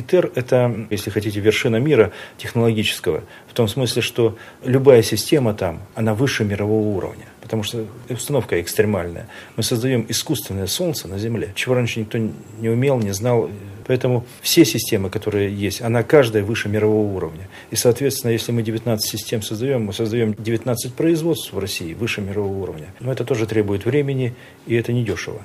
ИТЕР – это, если хотите, вершина мира технологического, в том смысле, что любая система там, она выше мирового уровня потому что установка экстремальная. Мы создаем искусственное солнце на Земле, чего раньше никто не умел, не знал. Поэтому все системы, которые есть, она каждая выше мирового уровня. И, соответственно, если мы 19 систем создаем, мы создаем 19 производств в России выше мирового уровня. Но это тоже требует времени, и это недешево.